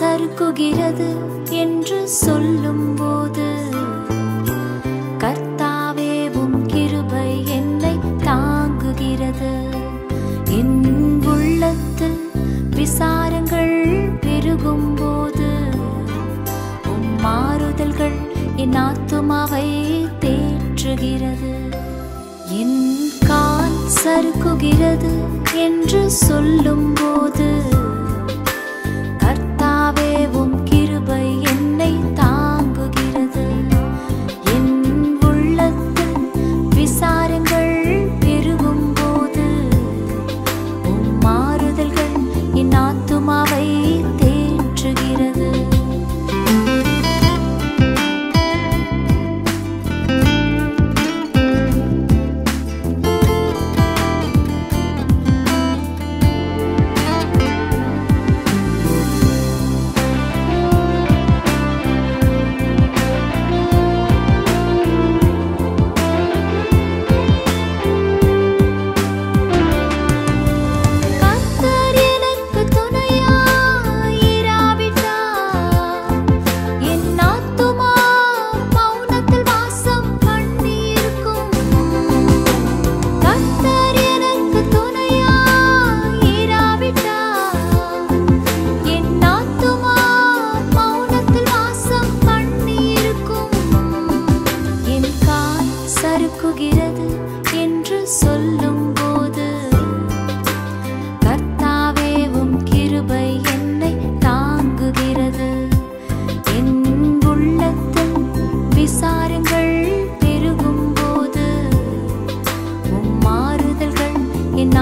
சறுக்குகிறது என்று சொல்லும்போது கர்த்தாவே கிருபை என்னை தாங்குகிறது. என் உள்ளத்தில் விசாரங்கள் பெருகும்போது போது மாறுதல்கள் என் ஆத்துமாவை தேற்றுகிறது. என் கால் சறுக்குகிறது என்று சொல்லும்போது my இருக்கிறது என் உள்ளத்தில் விசாரங்கள் பெருகும் போது மாறுதல்கள் என்